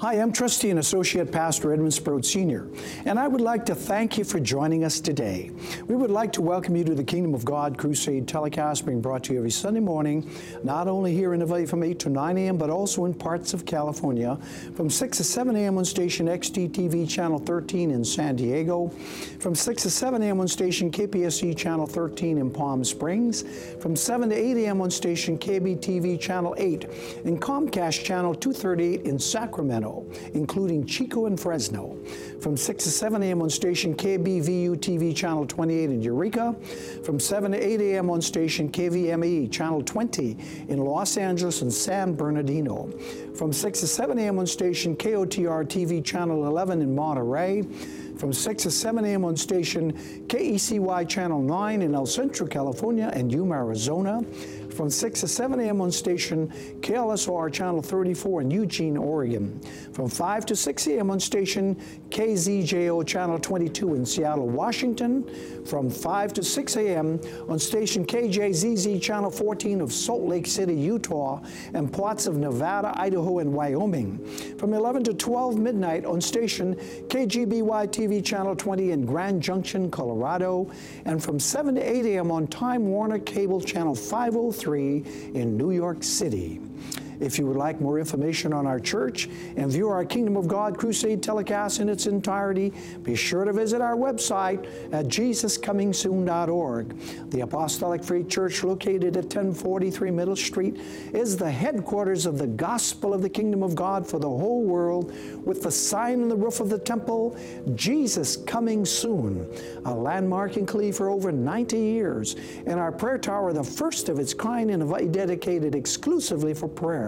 Hi, I'm Trustee and Associate Pastor Edmund Sproat Sr., and I would like to thank you for joining us today. We would like to welcome you to the Kingdom of God Crusade telecast being brought to you every Sunday morning, not only here in Valley from 8 to 9 a.m., but also in parts of California, from 6 to 7 a.m. on station XDTV Channel 13 in San Diego, from 6 to 7 a.m. on station KPSC Channel 13 in Palm Springs, from 7 to 8 a.m. on station KBTV Channel 8 and Comcast Channel 238 in Sacramento including Chico and Fresno. From 6 to 7 a.m. on station KBVU TV Channel 28 in Eureka. From 7 to 8 a.m. on station KVME Channel 20 in Los Angeles and San Bernardino. From 6 to 7 a.m. on station KOTR TV Channel 11 in Monterey from 6 to 7 a.m. on station KECY Channel 9 in El Centro, California and Yuma, Arizona. From 6 to 7 a.m. on station KLSR Channel 34 in Eugene, Oregon. From 5 to 6 a.m. on station KZJO Channel 22 in Seattle, Washington. From 5 to 6 a.m. on station KJZZ Channel 14 of Salt Lake City, Utah, and parts of Nevada, Idaho, and Wyoming. From 11 to 12 midnight on station KGBY TV Channel 20 in Grand Junction, Colorado, and from 7 to 8 a.m. on Time Warner Cable Channel 503 in New York City. If you would like more information on our church and view our Kingdom of God Crusade telecast in its entirety, be sure to visit our website at jesuscomingsoon.org. The Apostolic Faith Church, located at 1043 Middle Street, is the headquarters of the gospel of the Kingdom of God for the whole world, with the sign on the roof of the temple, Jesus Coming Soon, a landmark in Kalihi for over 90 years, and our prayer tower, the first of its kind and dedicated exclusively for prayer.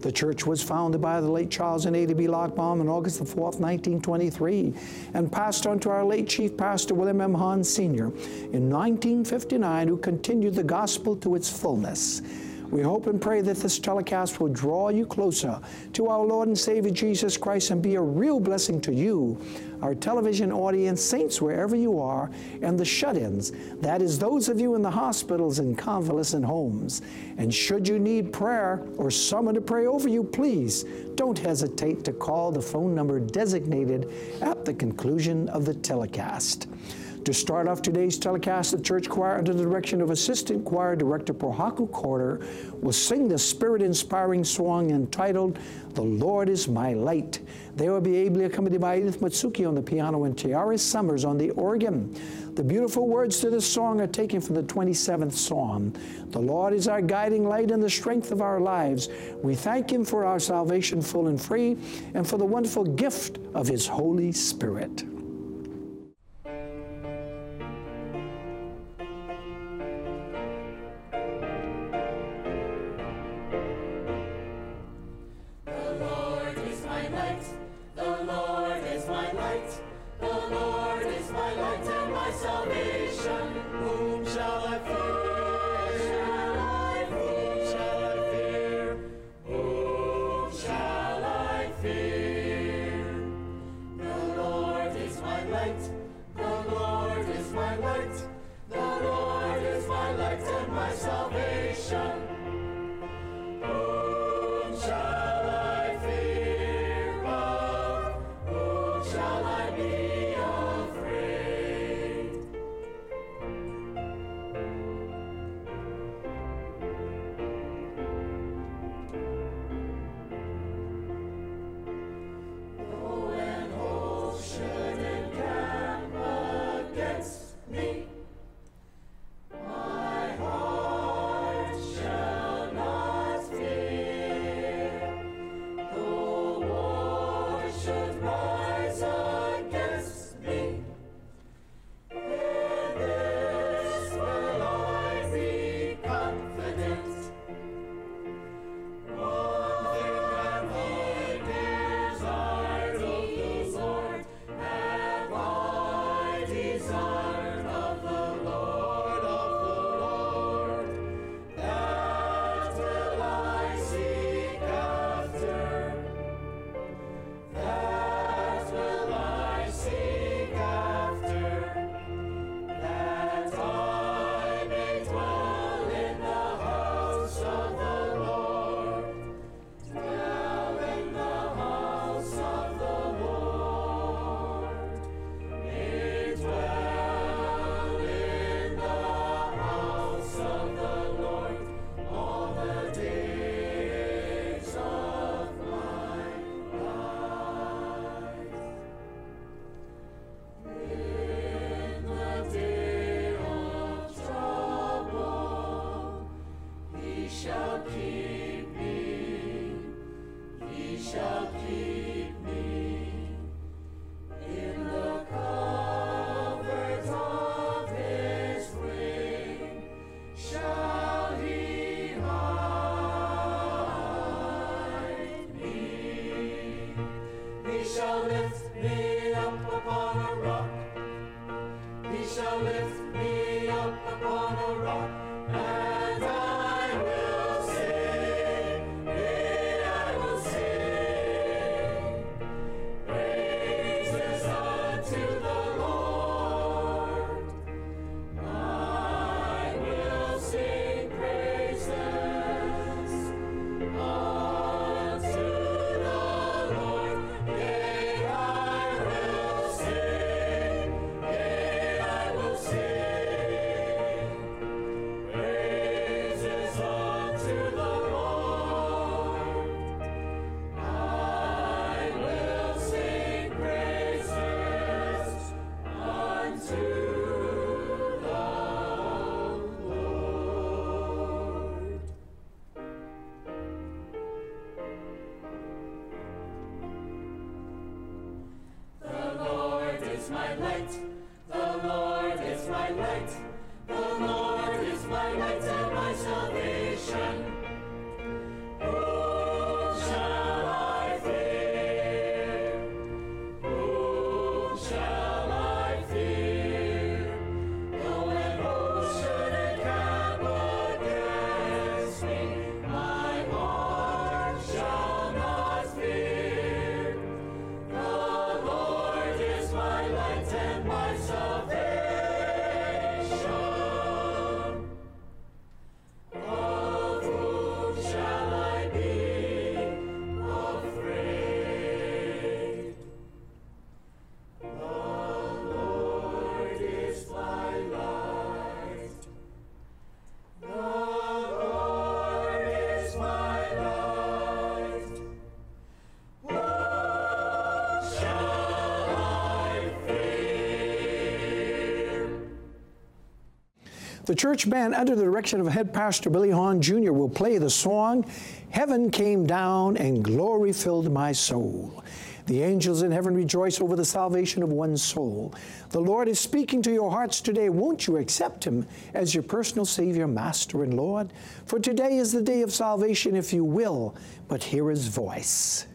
The church was founded by the late Charles and Ada B. Lockbaum on August the 4th, 1923, and passed on to our late Chief Pastor William M. Hahn Sr. in 1959, who continued the gospel to its fullness. We hope and pray that this telecast will draw you closer to our Lord and Savior Jesus Christ and be a real blessing to you, our television audience, saints wherever you are, and the shut ins, that is, those of you in the hospitals and convalescent homes. And should you need prayer or someone to pray over you, please don't hesitate to call the phone number designated at the conclusion of the telecast. To start off today's telecast, the church choir, under the direction of Assistant Choir Director Pohaku Corder, will sing the spirit inspiring song entitled The Lord is My Light. They will be ably accompanied by Edith Matsuki on the piano and Tiara Summers on the organ. The beautiful words to this song are taken from the 27th Psalm. The Lord is our guiding light and the strength of our lives. We thank Him for our salvation full and free and for the wonderful gift of His Holy Spirit. The church band, under the direction of head pastor Billy Hahn Jr., will play the song, Heaven Came Down and Glory Filled My Soul. The angels in heaven rejoice over the salvation of one soul. The Lord is speaking to your hearts today. Won't you accept Him as your personal Savior, Master, and Lord? For today is the day of salvation, if you will, but hear His voice.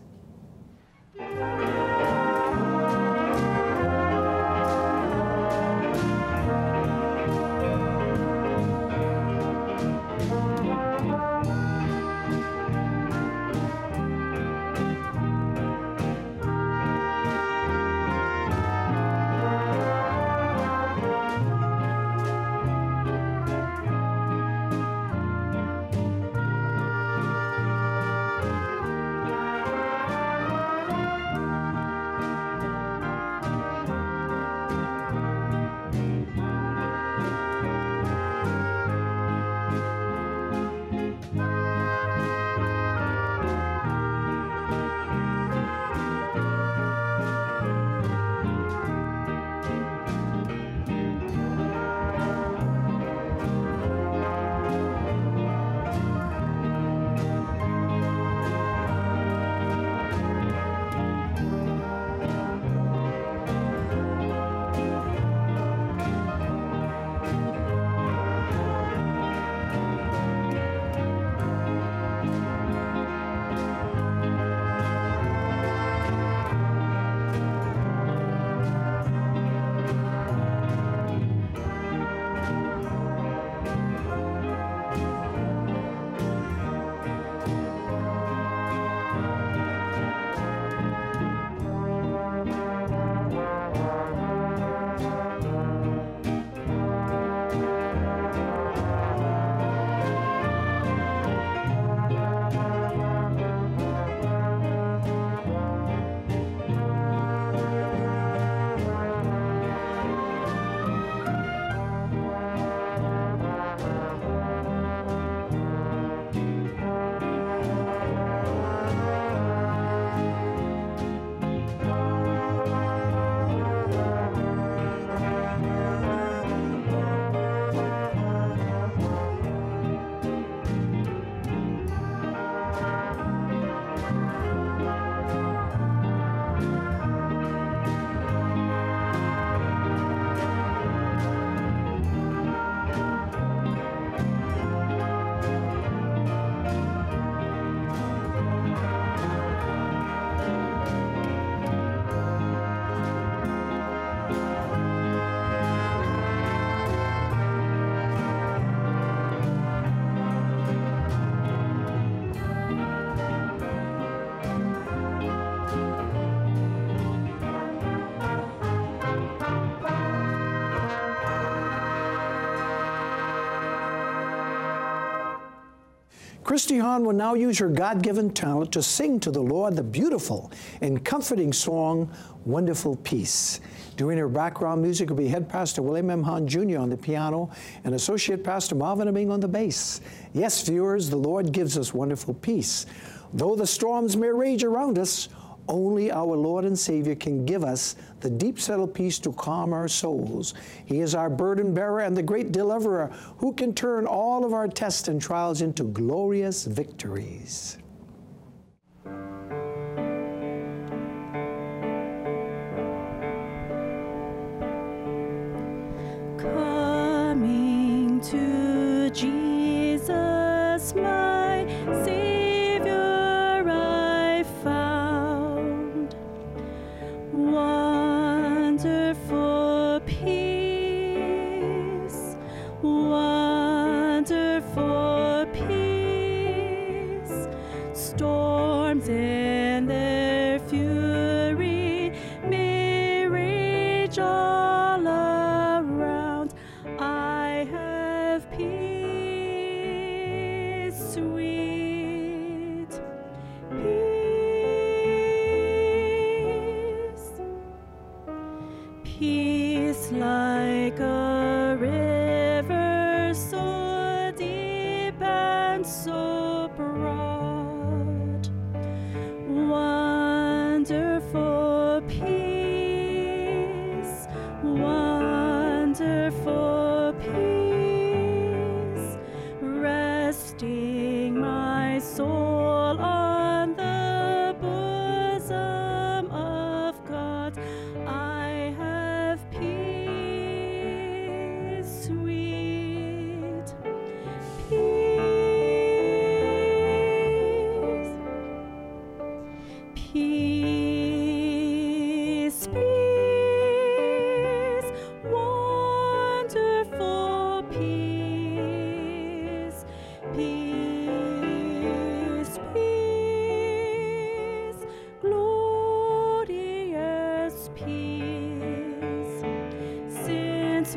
Hahn will now use her God given talent to sing to the Lord the beautiful and comforting song, Wonderful Peace. Doing her background music will be Head Pastor William M. Hahn Jr. on the piano and Associate Pastor Marvin Abing on the bass. Yes, viewers, the Lord gives us wonderful peace. Though the storms may rage around us, only our Lord and Savior can give us the deep settled peace to calm our souls. He is our burden bearer and the great deliverer who can turn all of our tests and trials into glorious victories.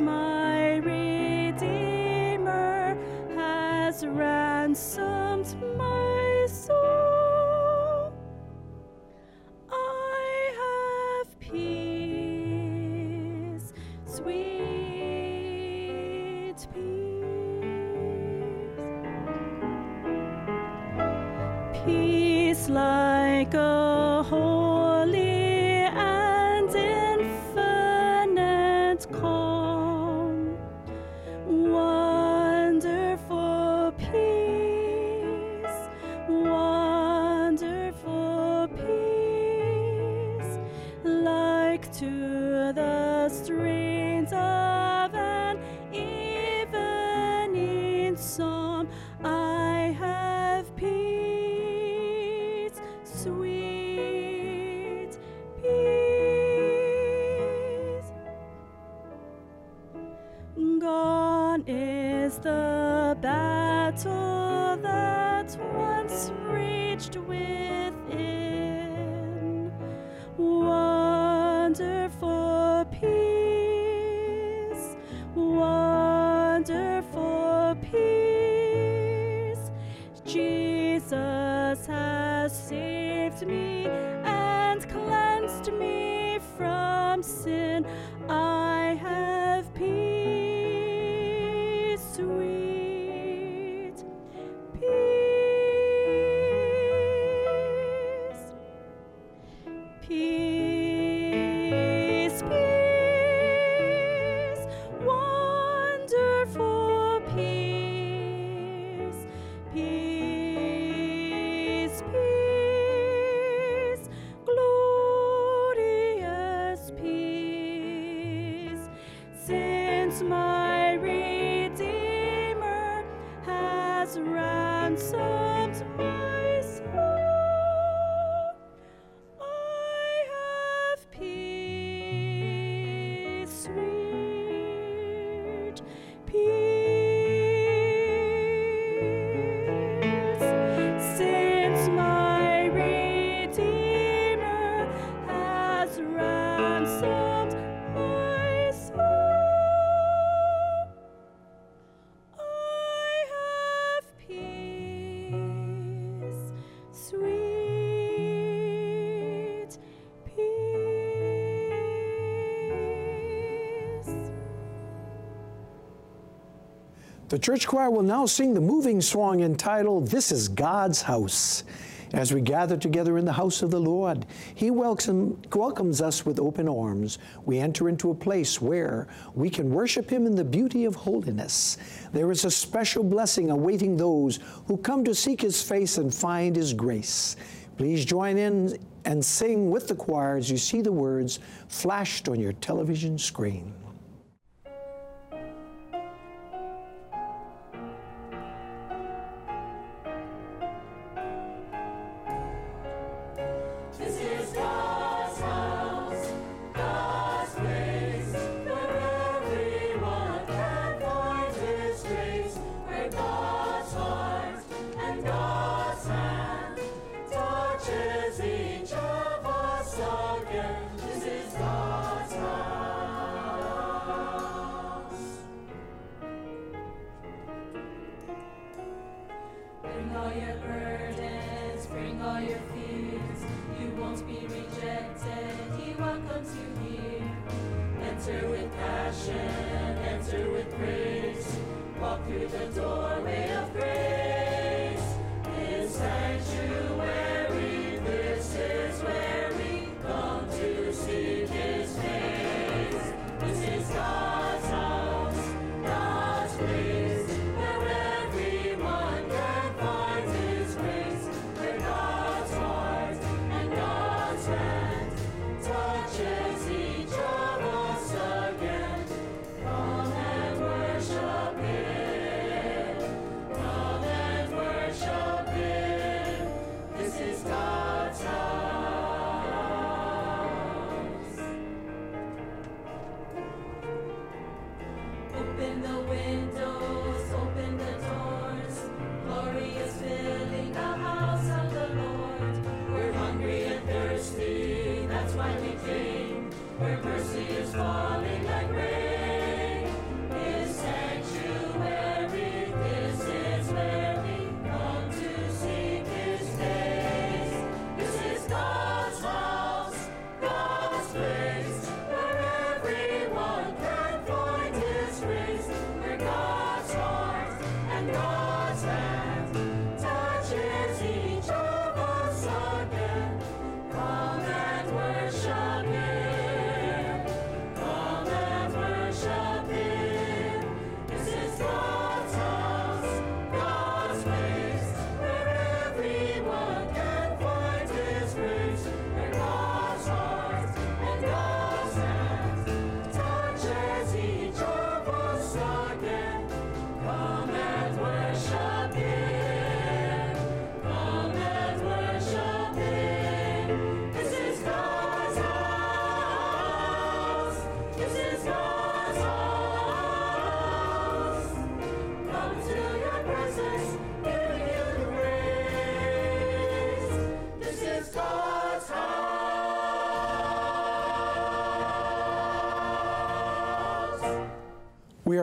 My Redeemer has ransomed my soul. I have peace, sweet peace. Peace like a The church choir will now sing the moving song entitled, This is God's House. As we gather together in the house of the Lord, He welcome, welcomes us with open arms. We enter into a place where we can worship Him in the beauty of holiness. There is a special blessing awaiting those who come to seek His face and find His grace. Please join in and sing with the choir as you see the words flashed on your television screen.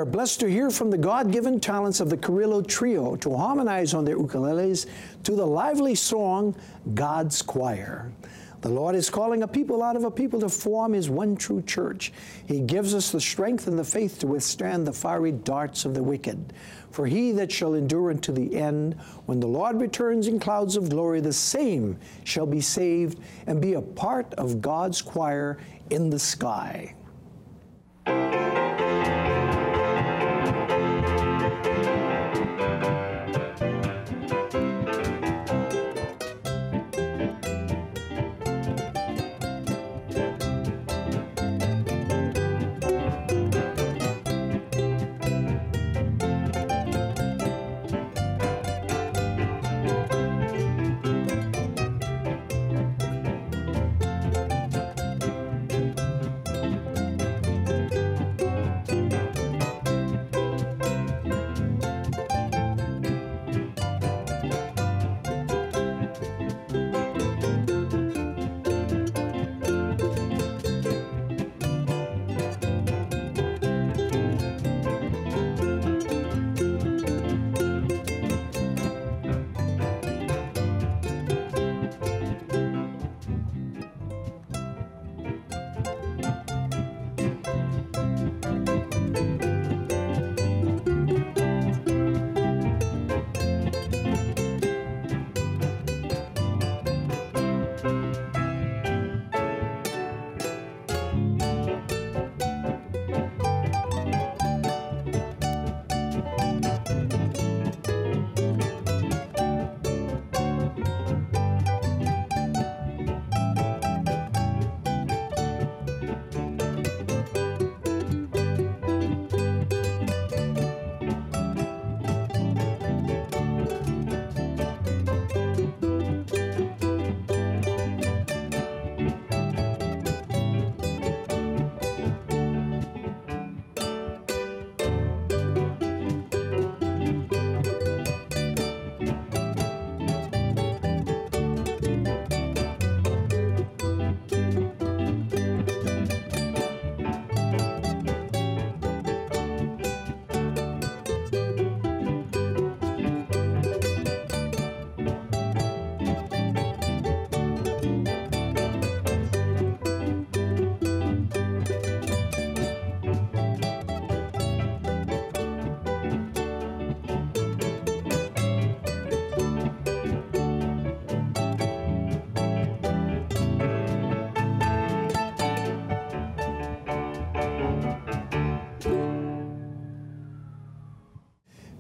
Are blessed to hear from the God given talents of the Carrillo Trio to harmonize on their ukuleles to the lively song, God's Choir. The Lord is calling a people out of a people to form His one true church. He gives us the strength and the faith to withstand the fiery darts of the wicked. For he that shall endure unto the end, when the Lord returns in clouds of glory, the same shall be saved and be a part of God's choir in the sky.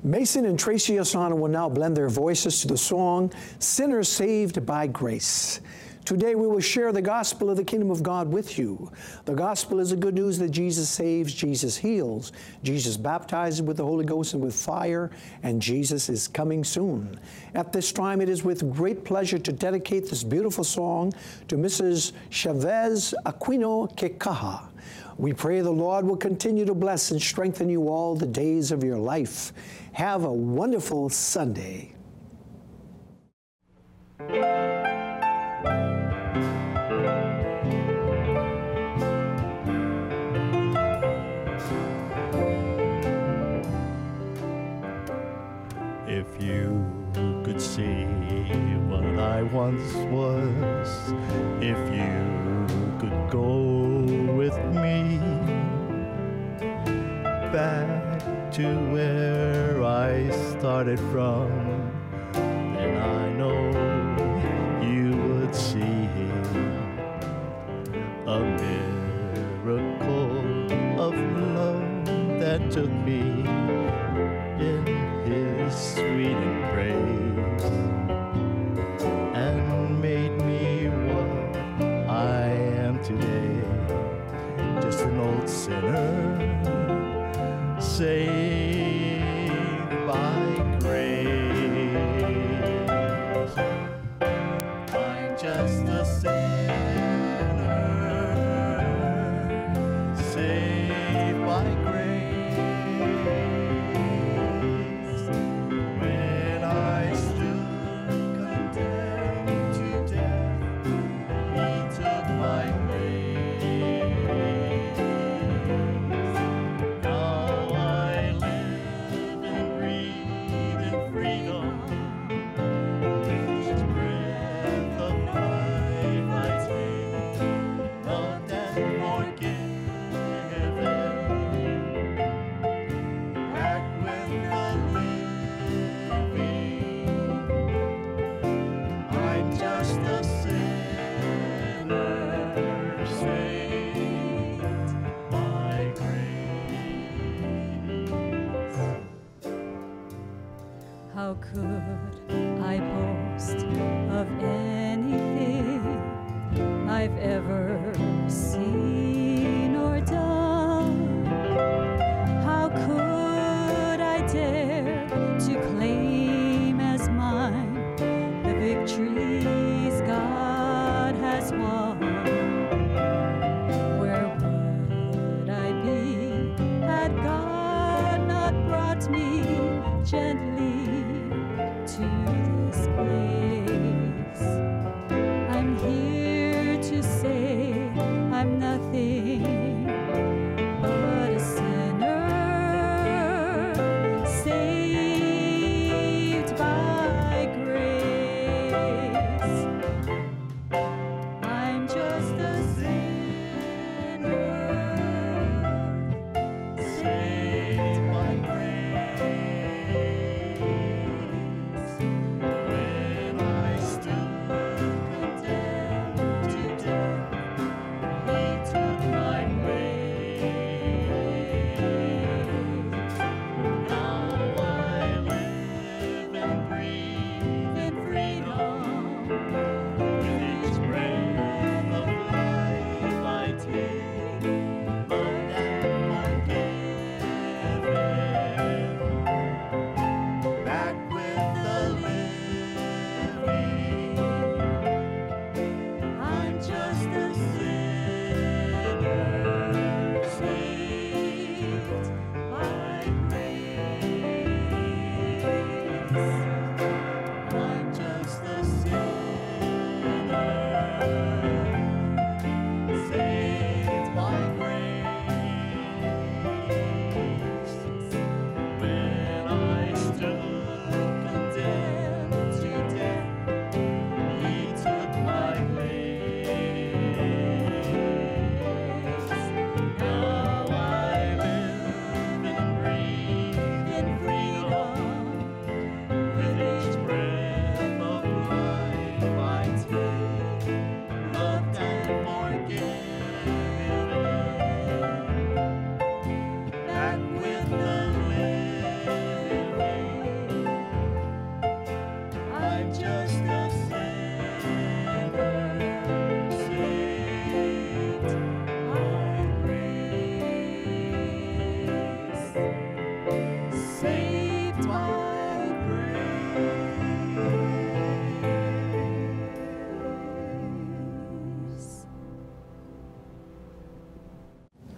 Mason and Tracy Asana will now blend their voices to the song Sinners Saved by Grace. Today we will share the gospel of the kingdom of God with you. The gospel is the good news that Jesus saves, Jesus heals, Jesus baptizes with the Holy Ghost and with fire, and Jesus is coming soon. At this time, it is with great pleasure to dedicate this beautiful song to Mrs. Chavez Aquino Kekaha. We pray the Lord will continue to bless and strengthen you all the days of your life. Have a wonderful Sunday. If you could see what I once was, if you could go with me back to where I started from, then I know you would see a miracle of love that took me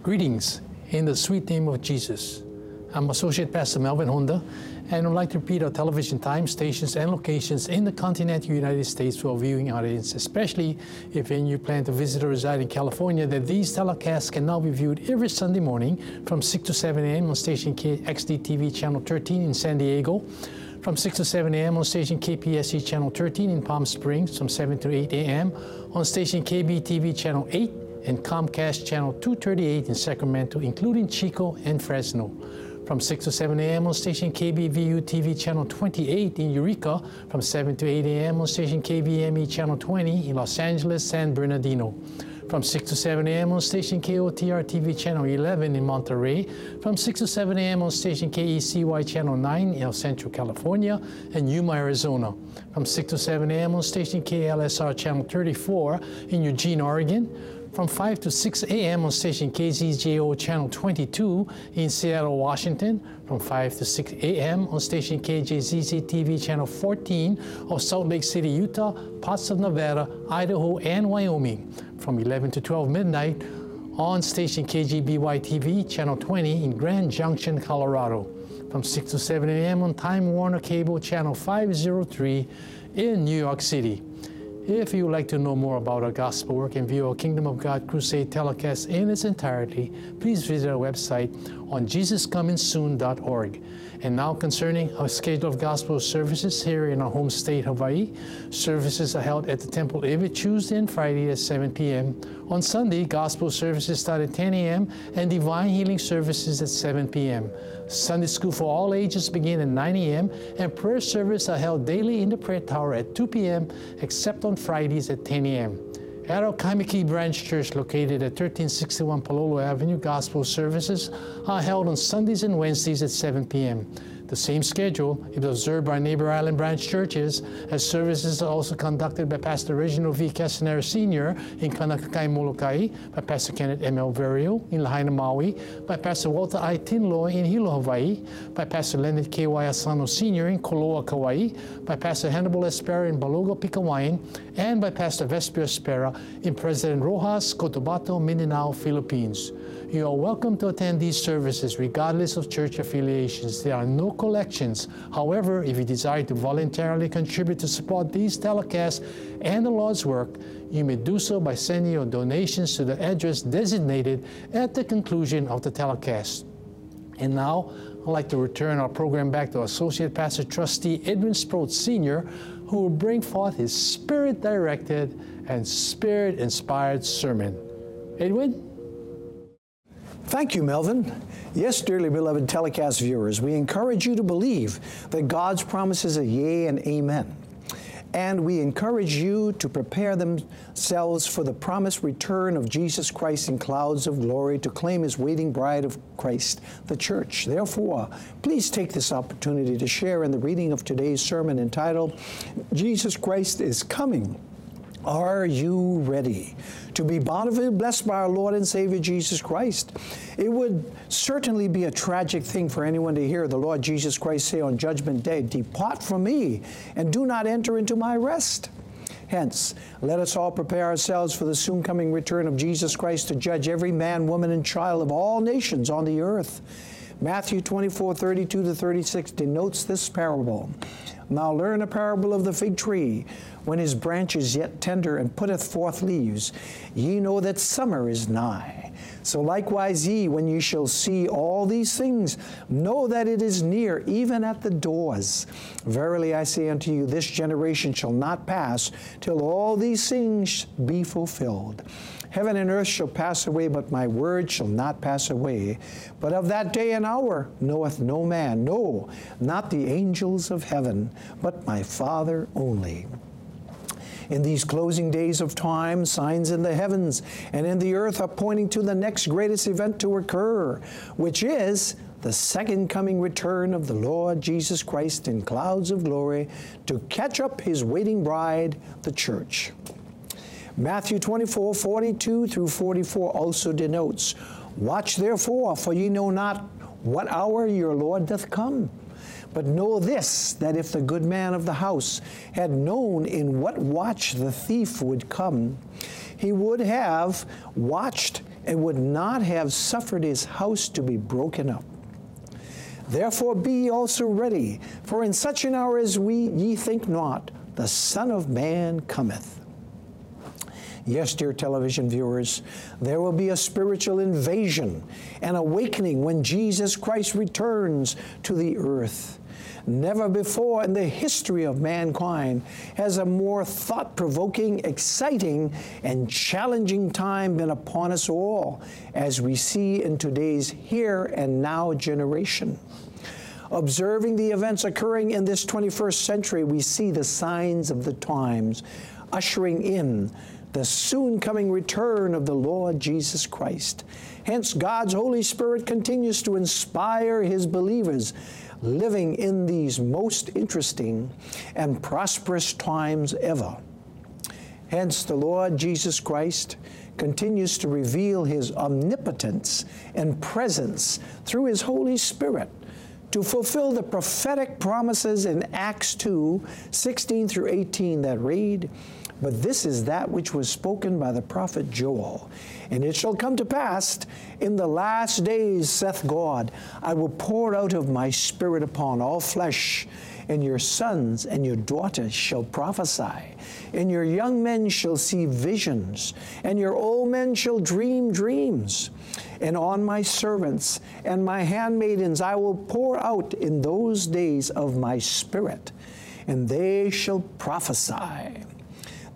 Greetings in the sweet name of Jesus. I'm Associate Pastor Melvin Honda, and I'd like to repeat our television time, stations, and locations in the continental United States for our viewing audience, especially if you plan to visit or reside in California, that these telecasts can now be viewed every Sunday morning from 6 to 7 a.m. on station XDTV Channel 13 in San Diego, from 6 to 7 a.m. on station KPSC Channel 13 in Palm Springs, from 7 to 8 a.m. on station KBTV Channel 8 and Comcast Channel 238 in Sacramento, including Chico and Fresno. From 6 to 7 a.m. on station KBVU TV Channel 28 in Eureka, from 7 to 8 a.m. on station KVME Channel 20 in Los Angeles, San Bernardino. From 6 to 7 a.m. on station KOTR TV Channel 11 in Monterey, from 6 to 7 a.m. on station KECY Channel 9 in El Centro, California, and Yuma, Arizona. From 6 to 7 a.m. on station KLSR Channel 34 in Eugene, Oregon from 5 to 6 a.m. on station KZJO Channel 22 in Seattle, Washington, from 5 to 6 a.m. on station KJZZ TV Channel 14 of Salt Lake City, Utah, parts of Nevada, Idaho, and Wyoming, from 11 to 12 midnight on station KGBY TV Channel 20 in Grand Junction, Colorado, from 6 to 7 a.m. on Time Warner Cable Channel 503 in New York City. If you would like to know more about our gospel work and view our Kingdom of God Crusade telecast in its entirety, please visit our website on jesuscomingsoon.org. And now concerning our schedule of gospel services here in our home state, Hawaii, services are held at the Temple every Tuesday and Friday at 7 p.m. On Sunday, gospel services start at 10 a.m. and divine healing services at 7 p.m. Sunday school for all ages begin at 9 a.m. and prayer service are held daily in the prayer tower at 2 p.m. except on Fridays at 10 a.m. At our Branch Church located at 1361 Palolo Avenue, gospel services are held on Sundays and Wednesdays at 7 p.m. The same schedule is observed by neighbor island branch churches, as services are also conducted by Pastor Reginald V. Castanera Sr. in Kaunakakai, Molokai, by Pastor Kenneth M. L. Verio in Lahaina, Maui, by Pastor Walter I. Tinloy in Hilo, Hawaii, by Pastor Leonard K. Y. Asano Sr. in Koloa, Kauai, by Pastor Hannibal Espera in Balogo, Pikawain, and by Pastor Vesper Espera in President Roxas, Cotabato, Mindanao, Philippines. You are welcome to attend these services regardless of church affiliations. There are no collections. However, if you desire to voluntarily contribute to support these telecasts and the Lord's work, you may do so by sending your donations to the address designated at the conclusion of the telecast. And now, I'd like to return our program back to Associate Pastor Trustee Edwin Sproat Sr., who will bring forth his spirit directed and spirit inspired sermon. Edwin? Thank you, Melvin. Yes, dearly beloved telecast viewers, we encourage you to believe that God's promises are yea and amen. And we encourage you to prepare themselves for the promised return of Jesus Christ in clouds of glory to claim his waiting bride of Christ, the church. Therefore, please take this opportunity to share in the reading of today's sermon entitled, Jesus Christ is Coming. Are you ready to be bountifully blessed by our Lord and Savior Jesus Christ? It would certainly be a tragic thing for anyone to hear the Lord Jesus Christ say on Judgment Day, Depart from me and do not enter into my rest. Hence, let us all prepare ourselves for the soon coming return of Jesus Christ to judge every man, woman, and child of all nations on the earth. Matthew 24, 32 to 36 denotes this parable. Now learn a parable of the fig tree. When his branch is yet tender and putteth forth leaves, ye know that summer is nigh. So likewise ye, when ye shall see all these things, know that it is near, even at the doors. Verily I say unto you, this generation shall not pass till all these things be fulfilled. Heaven and earth shall pass away, but my word shall not pass away. But of that day and hour knoweth no man, no, not the angels of heaven, but my Father only. In these closing days of time, signs in the heavens and in the earth are pointing to the next greatest event to occur, which is the second coming return of the Lord Jesus Christ in clouds of glory to catch up his waiting bride, the church. Matthew 24, 42 through 44 also denotes, Watch therefore, for ye know not what hour your Lord doth come. But know this, that if the good man of the house had known in what watch the thief would come, he would have watched and would not have suffered his house to be broken up. Therefore be ye also ready, for in such an hour as we ye think not, the Son of Man cometh. Yes, dear television viewers, there will be a spiritual invasion and awakening when Jesus Christ returns to the earth. Never before in the history of mankind has a more thought provoking, exciting, and challenging time been upon us all, as we see in today's here and now generation. Observing the events occurring in this 21st century, we see the signs of the times ushering in the soon coming return of the Lord Jesus Christ. Hence, God's Holy Spirit continues to inspire His believers living in these most interesting and prosperous times ever. Hence, the Lord Jesus Christ continues to reveal His omnipotence and presence through His Holy Spirit to fulfill the prophetic promises in Acts 2 16 through 18 that read, But this is that which was spoken by the prophet Joel. And it shall come to pass in the last days, saith God, I will pour out of my spirit upon all flesh, and your sons and your daughters shall prophesy, and your young men shall see visions, and your old men shall dream dreams. And on my servants and my handmaidens I will pour out in those days of my spirit, and they shall prophesy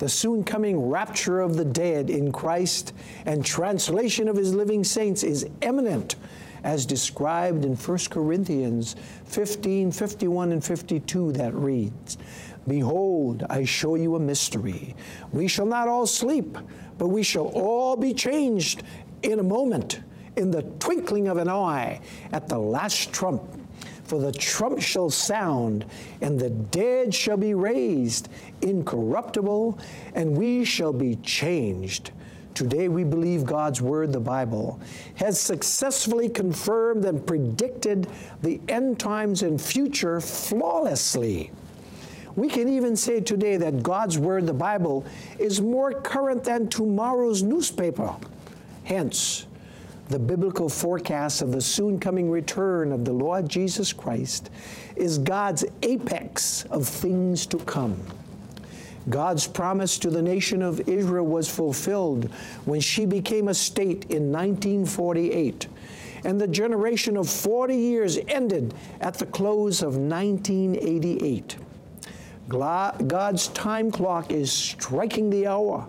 the soon coming rapture of the dead in Christ and translation of his living saints is imminent as described in 1 Corinthians 15 51 and 52 that reads Behold, I show you a mystery. We shall not all sleep, but we shall all be changed in a moment, in the twinkling of an eye, at the last trump. For the trump shall sound, and the dead shall be raised incorruptible, and we shall be changed. Today, we believe God's Word, the Bible, has successfully confirmed and predicted the end times and future flawlessly. We can even say today that God's Word, the Bible, is more current than tomorrow's newspaper. Hence, the biblical forecast of the soon coming return of the Lord Jesus Christ is God's apex of things to come. God's promise to the nation of Israel was fulfilled when she became a state in 1948, and the generation of 40 years ended at the close of 1988. God's time clock is striking the hour.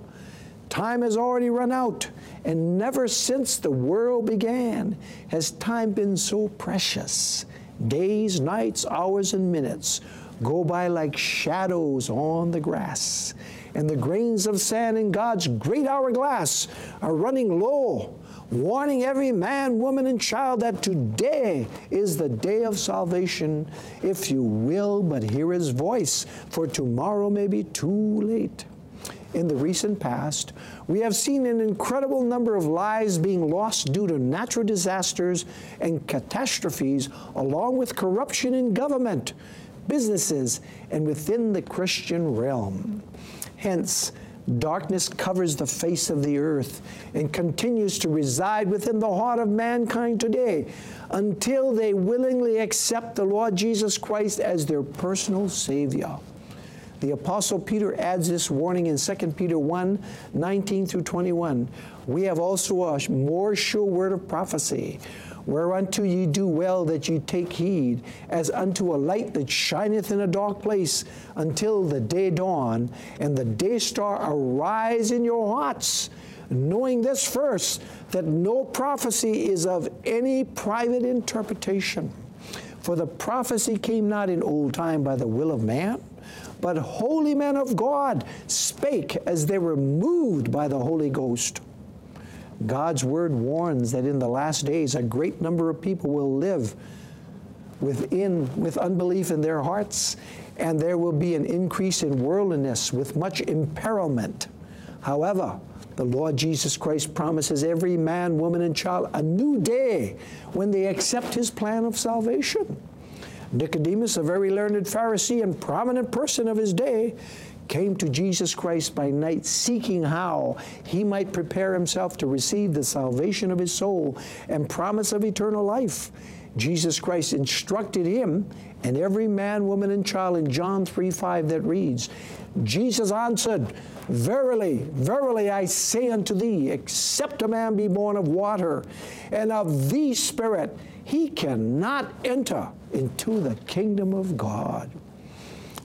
Time has already run out and never since the world began has time been so precious. Days, nights, hours, and minutes go by like shadows on the grass. And the grains of sand in God's great hourglass are running low, warning every man, woman, and child that today is the day of salvation, if you will but hear his voice, for tomorrow may be too late in the recent past, we have seen an incredible number of lives being lost due to natural disasters and catastrophes, along with corruption in government, businesses, and within the Christian realm. Hence, darkness covers the face of the earth and continues to reside within the heart of mankind today until they willingly accept the Lord Jesus Christ as their personal Savior. The Apostle Peter adds this warning in 2 Peter 1 19 through 21. We have also a more sure word of prophecy, whereunto ye do well that ye take heed, as unto a light that shineth in a dark place until the day dawn, and the day star arise in your hearts. Knowing this first, that no prophecy is of any private interpretation. For the prophecy came not in old time by the will of man but holy men of God spake as they were moved by the Holy Ghost. God's word warns that in the last days a great number of people will live within with unbelief in their hearts and there will be an increase in worldliness with much imperilment. However, The Lord Jesus Christ promises every man, woman, and child a new day when they accept his plan of salvation. Nicodemus, a very learned Pharisee and prominent person of his day, came to Jesus Christ by night seeking how he might prepare himself to receive the salvation of his soul and promise of eternal life. Jesus Christ instructed him and every man, woman, and child in John 3 5 that reads, Jesus answered, Verily, verily, I say unto thee, except a man be born of water and of the Spirit, he cannot enter into the kingdom of God.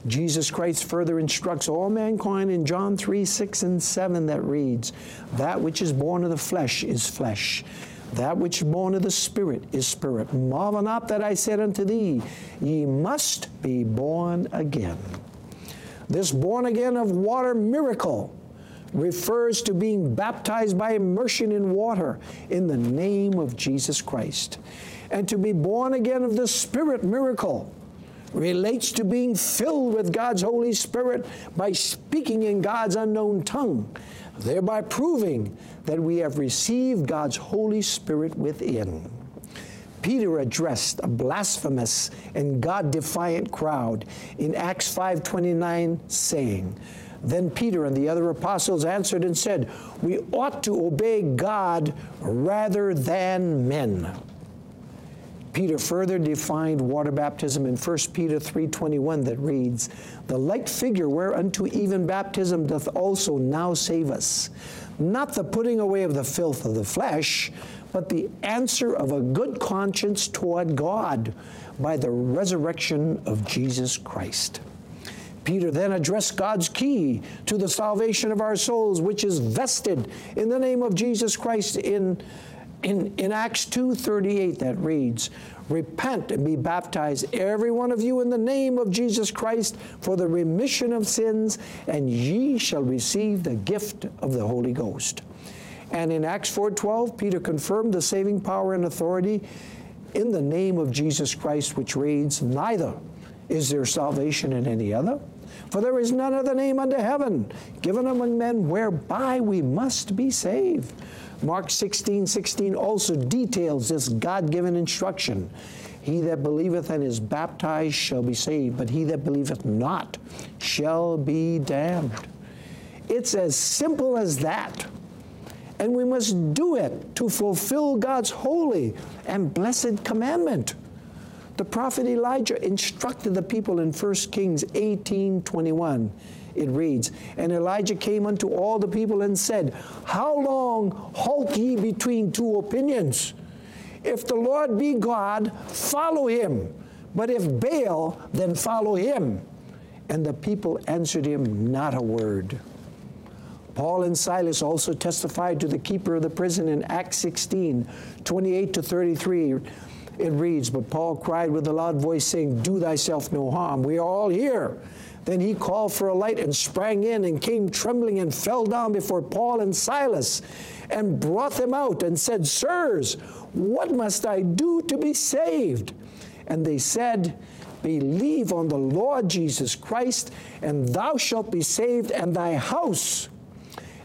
Jesus Christ further instructs all mankind in John 3 6 and 7 that reads, That which is born of the flesh is flesh. That which is born of the Spirit is spirit. Marvel not that I said unto thee, Ye must be born again. This born again of water miracle refers to being baptized by immersion in water in the name of Jesus Christ. And to be born again of the Spirit miracle relates to being filled with God's Holy Spirit by speaking in God's unknown tongue, thereby proving that we have received God's Holy Spirit within. Peter addressed a blasphemous and God-defiant crowd in Acts 5:29 saying, then Peter and the other apostles answered and said, We ought to obey God rather than men. Peter further defined water baptism in 1 Peter 3:21 that reads, "The like figure whereunto even baptism doth also now save us, not the putting away of the filth of the flesh, but the answer of a good conscience toward God by the resurrection of Jesus Christ." Peter then addressed God's key to the salvation of our souls, which is vested in the name of Jesus Christ in in, in Acts 2.38 that reads, Repent and be baptized, every one of you, in the name of Jesus Christ for the remission of sins, and ye shall receive the gift of the Holy Ghost. And in Acts 4.12, Peter confirmed the saving power and authority in the name of Jesus Christ, which reads, Neither is there salvation in any other, for there is none other name under heaven given among men whereby we must be saved. Mark 16, 16 also details this God given instruction. He that believeth and is baptized shall be saved, but he that believeth not shall be damned. It's as simple as that. And we must do it to fulfill God's holy and blessed commandment. The prophet Elijah instructed the people in 1 Kings 18 21 it reads, And Elijah came unto all the people and said, How long halt ye between two opinions? If the Lord be God, follow him. But if Baal, then follow him. And the people answered him not a word. Paul and Silas also testified to the keeper of the prison in Acts 16, 28 to 33. It reads, But Paul cried with a loud voice, saying, Do thyself no harm. We are all here. Then he called for a light and sprang in and came trembling and fell down before Paul and Silas and brought them out and said, Sirs, what must I do to be saved? And they said, Believe on the Lord Jesus Christ, and thou shalt be saved, and thy house.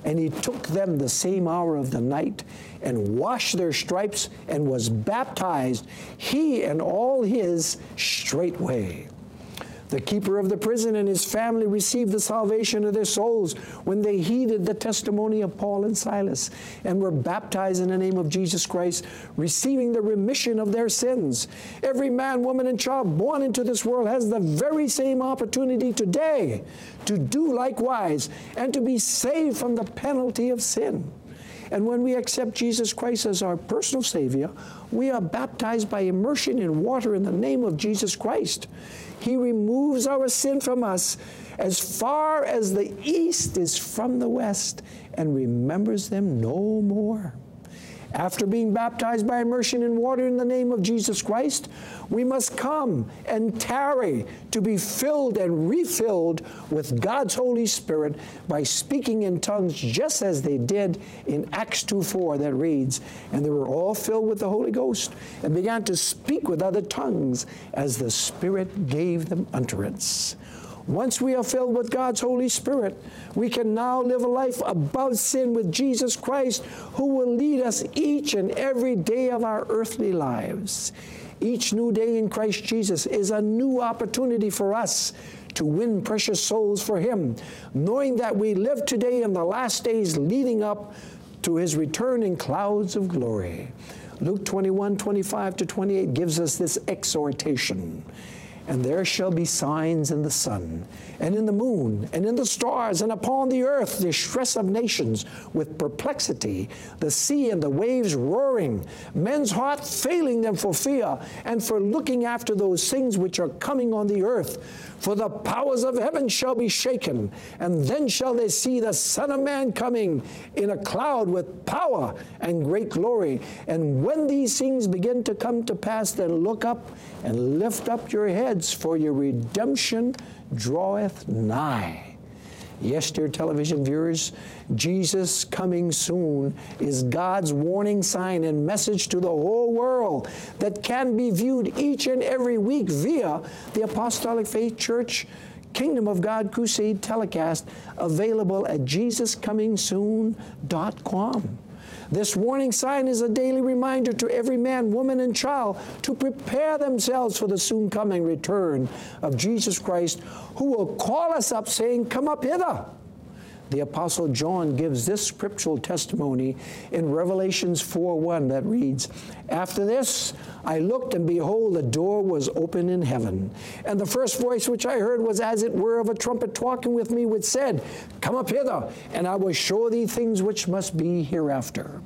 And he took them the same hour of the night and washed their stripes and was baptized, he and all his straightway. The keeper of the prison and his family received the salvation of their souls when they heeded the testimony of Paul and Silas and were baptized in the name of Jesus Christ, receiving the remission of their sins. Every man, woman, and child born into this world has the very same opportunity today to do likewise and to be saved from the penalty of sin. And when we accept Jesus Christ as our personal Savior, we are baptized by immersion in water in the name of Jesus Christ. He removes our sin from us as far as the east is from the west and remembers them no more. After being baptized by immersion in water in the name of Jesus Christ, we must come and tarry to be filled and refilled with God's Holy Spirit by speaking in tongues just as they did in Acts 2:4 that reads, And they were all filled with the Holy Ghost and began to speak with other tongues as the Spirit gave them utterance. Once we are filled with God's Holy Spirit, we can now live a life above sin with Jesus Christ, who will lead us each and every day of our earthly lives. Each new day in Christ Jesus is a new opportunity for us to win precious souls for Him, knowing that we live today in the last days leading up to His return in clouds of glory. Luke 21 25 to 28 gives us this exhortation. And there shall be signs in the sun, and in the moon, and in the stars, and upon the earth distress of nations with perplexity, the sea and the waves roaring, men's heart failing them for fear, and for looking after those things which are coming on the earth. For the powers of heaven shall be shaken, and then shall they see the Son of Man coming in a cloud with power and great glory. And when these things begin to come to pass, then look up and lift up your heads, for your redemption draweth nigh. Yes, dear television viewers, Jesus coming soon is God's warning sign and message to the whole world that can be viewed each and every week via the Apostolic Faith Church Kingdom of God Crusade telecast available at JesusComingSoon.com. This warning sign is a daily reminder to every man, woman, and child to prepare themselves for the soon coming return of Jesus Christ, who will call us up, saying, Come up hither. The Apostle John gives this scriptural testimony in Revelations 4 1 that reads, After this I looked, and behold, a door was open in heaven. And the first voice which I heard was as it were of a trumpet talking with me, which said, Come up hither, and I will show thee things which must be hereafter.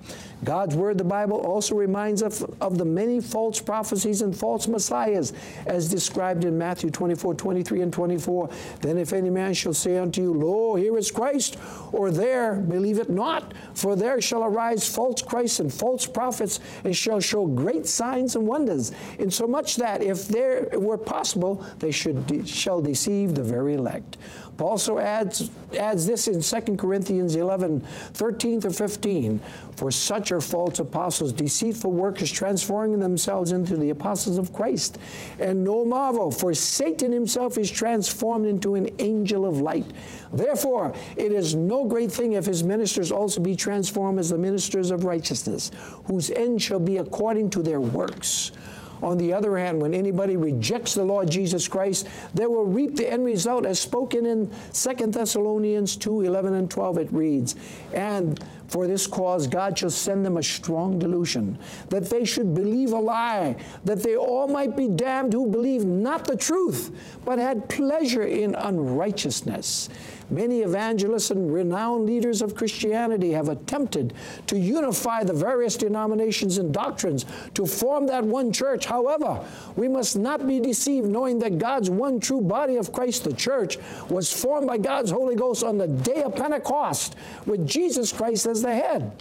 God's Word, the Bible, also reminds us of, of the many false prophecies and false messiahs, as described in Matthew 24, 23, and 24. Then if any man shall say unto you, Lo, here is Christ, or there, believe it not, for there shall arise false Christs and false prophets, and shall show great signs and wonders, insomuch that if there were possible, they should de- shall deceive the very elect. Paul also adds, adds this in 2 Corinthians 11, 13 to 15. For such are false apostles, deceitful workers, transforming themselves into the apostles of Christ. And no marvel, for Satan himself is transformed into an angel of light. Therefore, it is no great thing if his ministers also be transformed as the ministers of righteousness, whose end shall be according to their works. On the other hand, when anybody rejects the Lord Jesus Christ, they will reap the end result as spoken in 2 Thessalonians 2 11 and 12. It reads, And for this cause God shall send them a strong delusion, that they should believe a lie, that they all might be damned who believe not the truth, but had pleasure in unrighteousness. Many evangelists and renowned leaders of Christianity have attempted to unify the various denominations and doctrines to form that one church. However, we must not be deceived knowing that God's one true body of Christ, the church, was formed by God's Holy Ghost on the day of Pentecost with Jesus Christ as the head.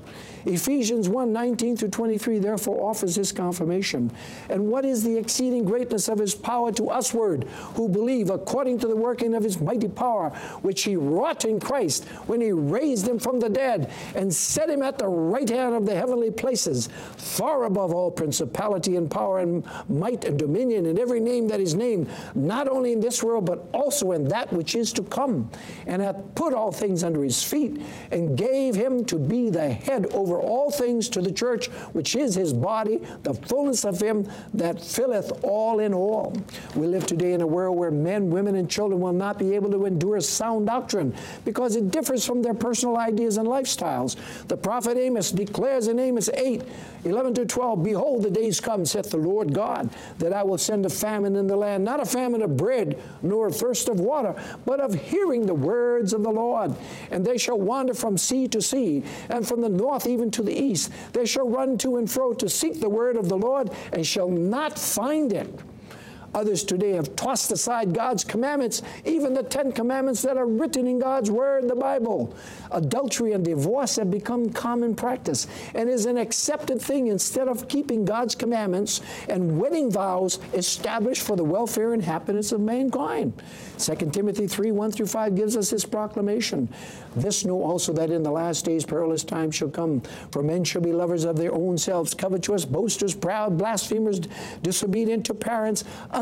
Ephesians 1 19 through 23 therefore offers his confirmation. And what is the exceeding greatness of his power to usward who believe according to the working of his mighty power, which he wrought in Christ when he raised him from the dead and set him at the right hand of the heavenly places, far above all principality and power and might and dominion and every name that is named, not only in this world, but also in that which is to come, and hath put all things under his feet, and gave him to be the head over all things to the church, which is his body, the fullness of him that filleth all in all. We live today in a world where men, women, and children will not be able to endure sound doctrine because it differs from their personal ideas and lifestyles. The prophet Amos declares in Amos 8, 11 to 12, Behold, the days come, saith the Lord God, that I will send a famine in the land, not a famine of bread, nor a thirst of water, but of hearing the words of the Lord. And they shall wander from sea to sea, and from the north even to the east. They shall run to and fro to seek the word of the Lord, and shall not find it. Others today have tossed aside God's commandments, even the Ten Commandments that are written in God's Word, the Bible. Adultery and divorce have become common practice and is an accepted thing instead of keeping God's commandments and wedding vows established for the welfare and happiness of mankind. 2 Timothy 3 1 through 5 gives us this proclamation. This know also that in the last days perilous times shall come, for men shall be lovers of their own selves, covetous, boasters, proud, blasphemers, disobedient to parents,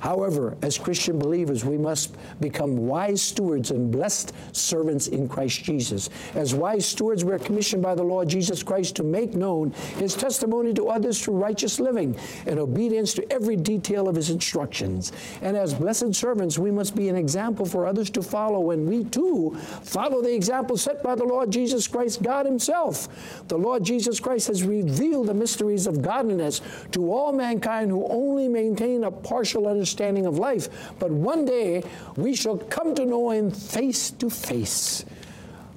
However, as Christian believers, we must become wise stewards and blessed servants in Christ Jesus. As wise stewards, we're commissioned by the Lord Jesus Christ to make known his testimony to others through righteous living and obedience to every detail of his instructions. And as blessed servants, we must be an example for others to follow, and we too follow the example set by the Lord Jesus Christ, God himself. The Lord Jesus Christ has revealed the mysteries of godliness to all mankind who only maintain a partial understanding understanding of life. But one day we shall come to know him face to face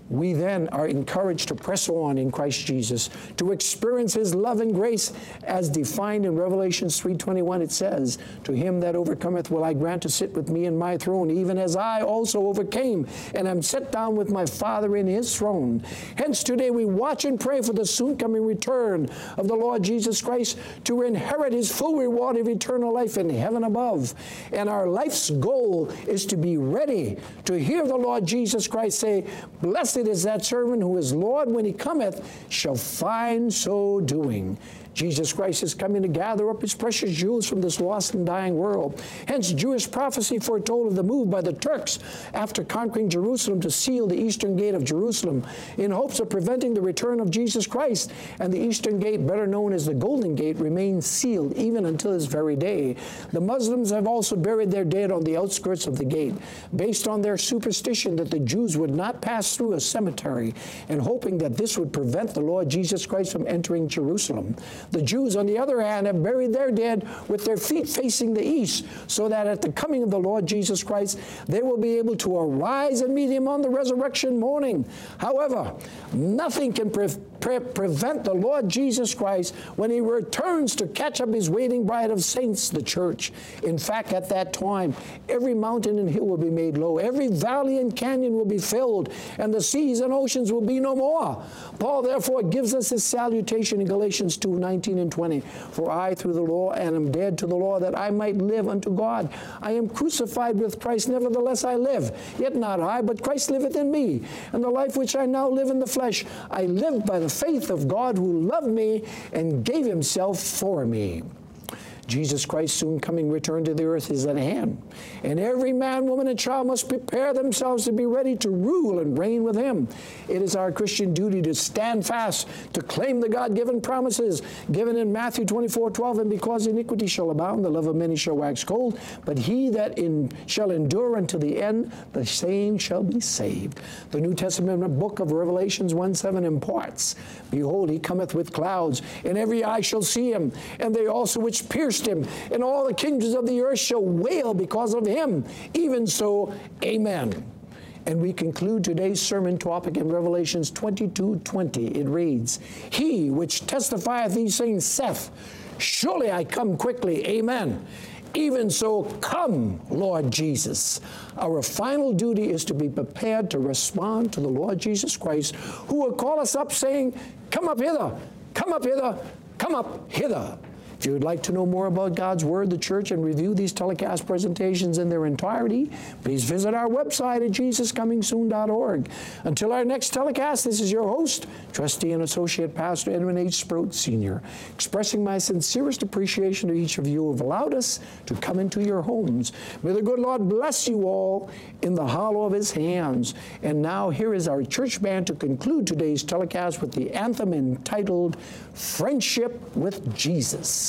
we then are encouraged to press on in Christ Jesus to experience his love and grace as defined in Revelation 3:21 it says to him that overcometh will I grant to sit with me in my throne even as I also overcame and am set down with my father in his throne. Hence today we watch and pray for the soon coming return of the Lord Jesus Christ to inherit his full reward of eternal life in heaven above. And our life's goal is to be ready to hear the Lord Jesus Christ say blessed is that servant who is Lord when he cometh shall find so doing. Jesus Christ is coming to gather up his precious jewels from this lost and dying world. Hence, Jewish prophecy foretold of the move by the Turks after conquering Jerusalem to seal the eastern gate of Jerusalem in hopes of preventing the return of Jesus Christ. And the eastern gate, better known as the Golden Gate, remains sealed even until this very day. The Muslims have also buried their dead on the outskirts of the gate, based on their superstition that the Jews would not pass through a cemetery, and hoping that this would prevent the Lord Jesus Christ from entering Jerusalem. The Jews, on the other hand, have buried their dead with their feet facing the east, so that at the coming of the Lord Jesus Christ, they will be able to arise and meet him on the resurrection morning. However, nothing can pre pre prevent the Lord Jesus Christ when he returns to catch up his waiting bride of saints, the church. In fact, at that time, every mountain and hill will be made low, every valley and canyon will be filled, and the seas and oceans will be no more. Paul, therefore, gives us his salutation in Galatians 2 19 and 20. For I, through the law, and am dead to the law, that I might live unto God. I am crucified with Christ, nevertheless I live. Yet not I, but Christ liveth in me. And the life which I now live in the flesh, I live by the faith of God who loved me and gave himself for me. Jesus Christ's soon coming return to the earth is at hand. And every man, woman, and child must prepare themselves to be ready to rule and reign with him. It is our Christian duty to stand fast, to claim the God given promises given in Matthew 24 12. And because iniquity shall abound, the love of many shall wax cold. But he that in, shall endure unto the end, the same shall be saved. The New Testament book of Revelations 1 7 imparts Behold, he cometh with clouds, and every eye shall see him, and they also which him, and all the kingdoms of the earth shall wail because of him. Even so, amen. And we conclude today's sermon topic in Revelations 22 20. It reads, He which testifieth these things saith, Surely I come quickly, amen. Even so, come, Lord Jesus. Our final duty is to be prepared to respond to the Lord Jesus Christ, who will call us up saying, Come up hither, come up hither, come up hither. If you would like to know more about God's Word, the church, and review these telecast presentations in their entirety, please visit our website at jesuscomingsoon.org. Until our next telecast, this is your host, trustee and associate pastor Edwin H. Sproat Sr., expressing my sincerest appreciation to each of you who have allowed us to come into your homes. May the good Lord bless you all in the hollow of his hands. And now here is our church band to conclude today's telecast with the anthem entitled Friendship with Jesus.